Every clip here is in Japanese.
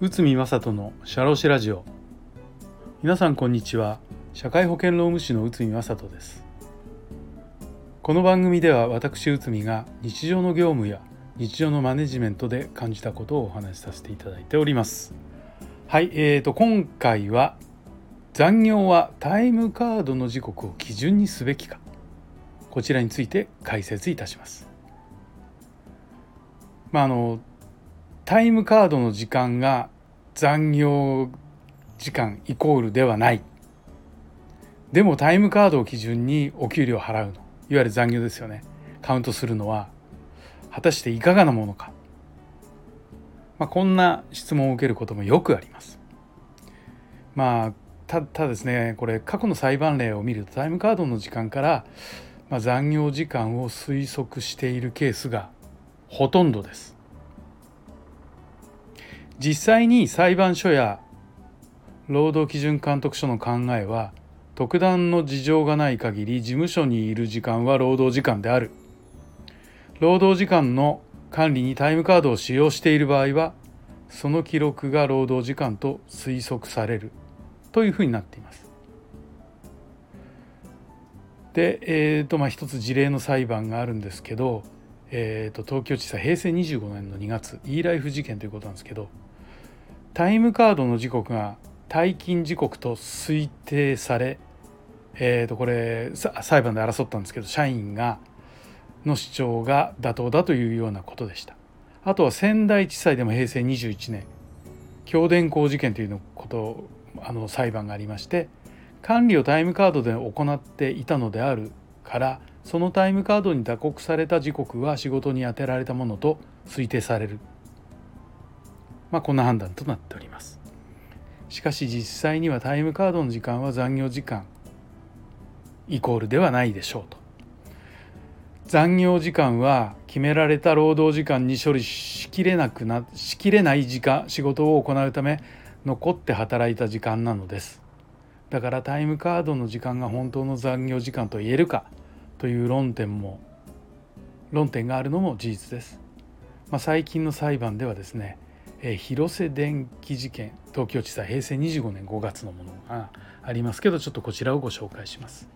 内海正人のシャローシラジオ。皆さんこんにちは。社会保険労務士の内海正人です。この番組では私内海が日常の業務や日常のマネジメントで感じたことをお話しさせていただいております。はいえーと今回は残業はタイムカードの時刻を基準にすべきか。こちらについて解説いたします。まああのタイムカードの時間が残業時間イコールではない。でもタイムカードを基準にお給料を払うのいわゆる残業ですよね。カウントするのは果たしていかがなものか、まあ、こんな質問を受けることもよくあります。まあただですねこれ過去の裁判例を見るとタイムカードの時間から、まあ、残業時間を推測しているケースがほとんどです。実際に裁判所や労働基準監督署の考えは特段の事情がない限り事務所にいる時間は労働時間である。労働時間の管理にタイムカードを使用している場合はその記録が労働時間と推測される。というふうになっています。で、えーとまあ、一つ事例の裁判があるんですけど、えーと、東京地裁平成25年の2月 e ライフ事件ということなんですけどタイムカードの時刻が退勤時刻と推定され、えー、とこれ裁判で争ったんですけど社員がの主張が妥当だというようなことでした。あとは仙台地裁でも平成21年京電工事件というのことあの裁判がありまして管理をタイムカードで行っていたのであるからそのタイムカードに打刻された時刻は仕事に充てられたものと推定される、まあ、こんな判断となっております。しかし実際にはタイムカードの時間は残業時間イコールではないでしょうと。残業時間は決められた労働時間に処理しきれなくなしきれない時間仕事を行うため残って働いた時間なのです。だからタイムカードの時間が本当の残業時間と言えるかという論点も論点があるのも事実です、まあ、最近の裁判ではですね、え広瀬電機事件東京地裁平成25年5月のものがありますけどちょっとこちらをご紹介します。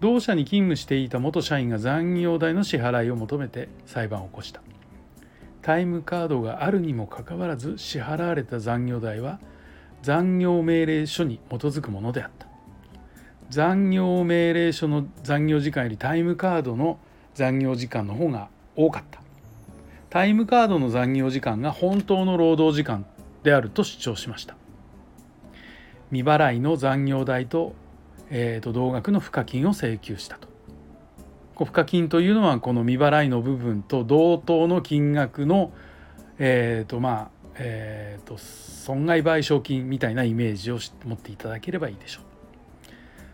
同社に勤務していた元社員が残業代の支払いを求めて裁判を起こした。タイムカードがあるにもかかわらず支払われた残業代は残業命令書に基づくものであった。残業命令書の残業時間よりタイムカードの残業時間の方が多かった。タイムカードの残業時間が本当の労働時間であると主張しました。未払いの残業代と,、えー、と同額の賦課金を請求したと。付加金というのはこの未払いの部分と同等の金額のえっ、ー、とまあえーと、損害賠償金みたいなイメージを持っていただければいいでしょう。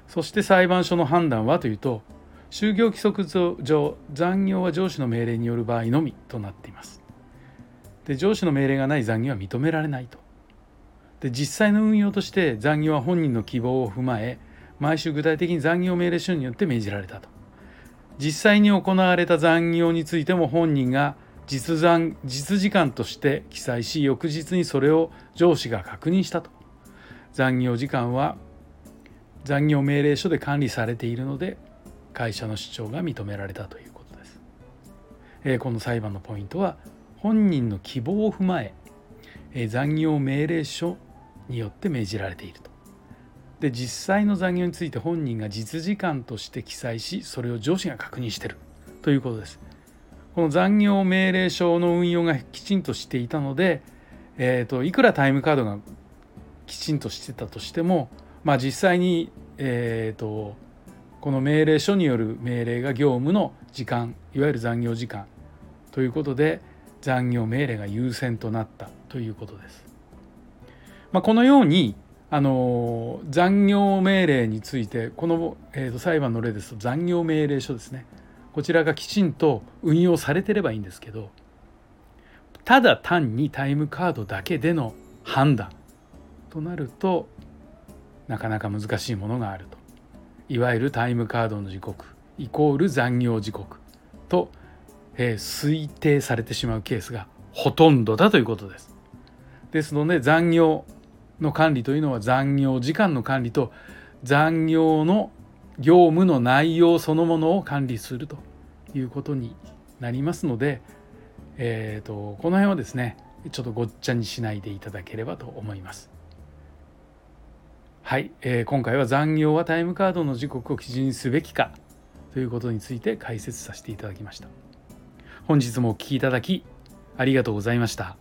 そして裁判所の判断はというと就業規則上残業は上司の命令による場合のみとなっています。で上司の命令がない残業は認められないと。で実際の運用として残業は本人の希望を踏まえ毎週具体的に残業命令書によって命じられたと。実際に行われた残業についても本人が実残実時間として記載し翌日にそれを上司が確認したと残業時間は残業命令書で管理されているので会社の主張が認められたということです、えー、この裁判のポイントは本人の希望を踏まええー、残業命令書によって命じられているとで実際の残業について本人が実時間として記載しそれを上司が確認してるということです。この残業命令書の運用がきちんとしていたので、えーと、いくらタイムカードがきちんとしてたとしても、まあ、実際に、えーとこの命令書による命令が業務の時間いわゆる残業時間ということで残業命令が優先となったということです。まあ、このようにあの残業命令についてこの、えー、と裁判の例ですと残業命令書ですねこちらがきちんと運用されてればいいんですけどただ単にタイムカードだけでの判断となるとなかなか難しいものがあるといわゆるタイムカードの時刻イコール残業時刻と、えー、推定されてしまうケースがほとんどだということです。ですので残業の管理というのは残業時間の管理と残業の業務の内容そのものを管理するということになりますので、えーと、とこの辺はですねちょっとごっちゃにしないでいただければと思います。はい、えー、今回は残業はタイムカードの時刻を基準にすべきかということについて解説させていただきました。本日もお聴きいただきありがとうございました。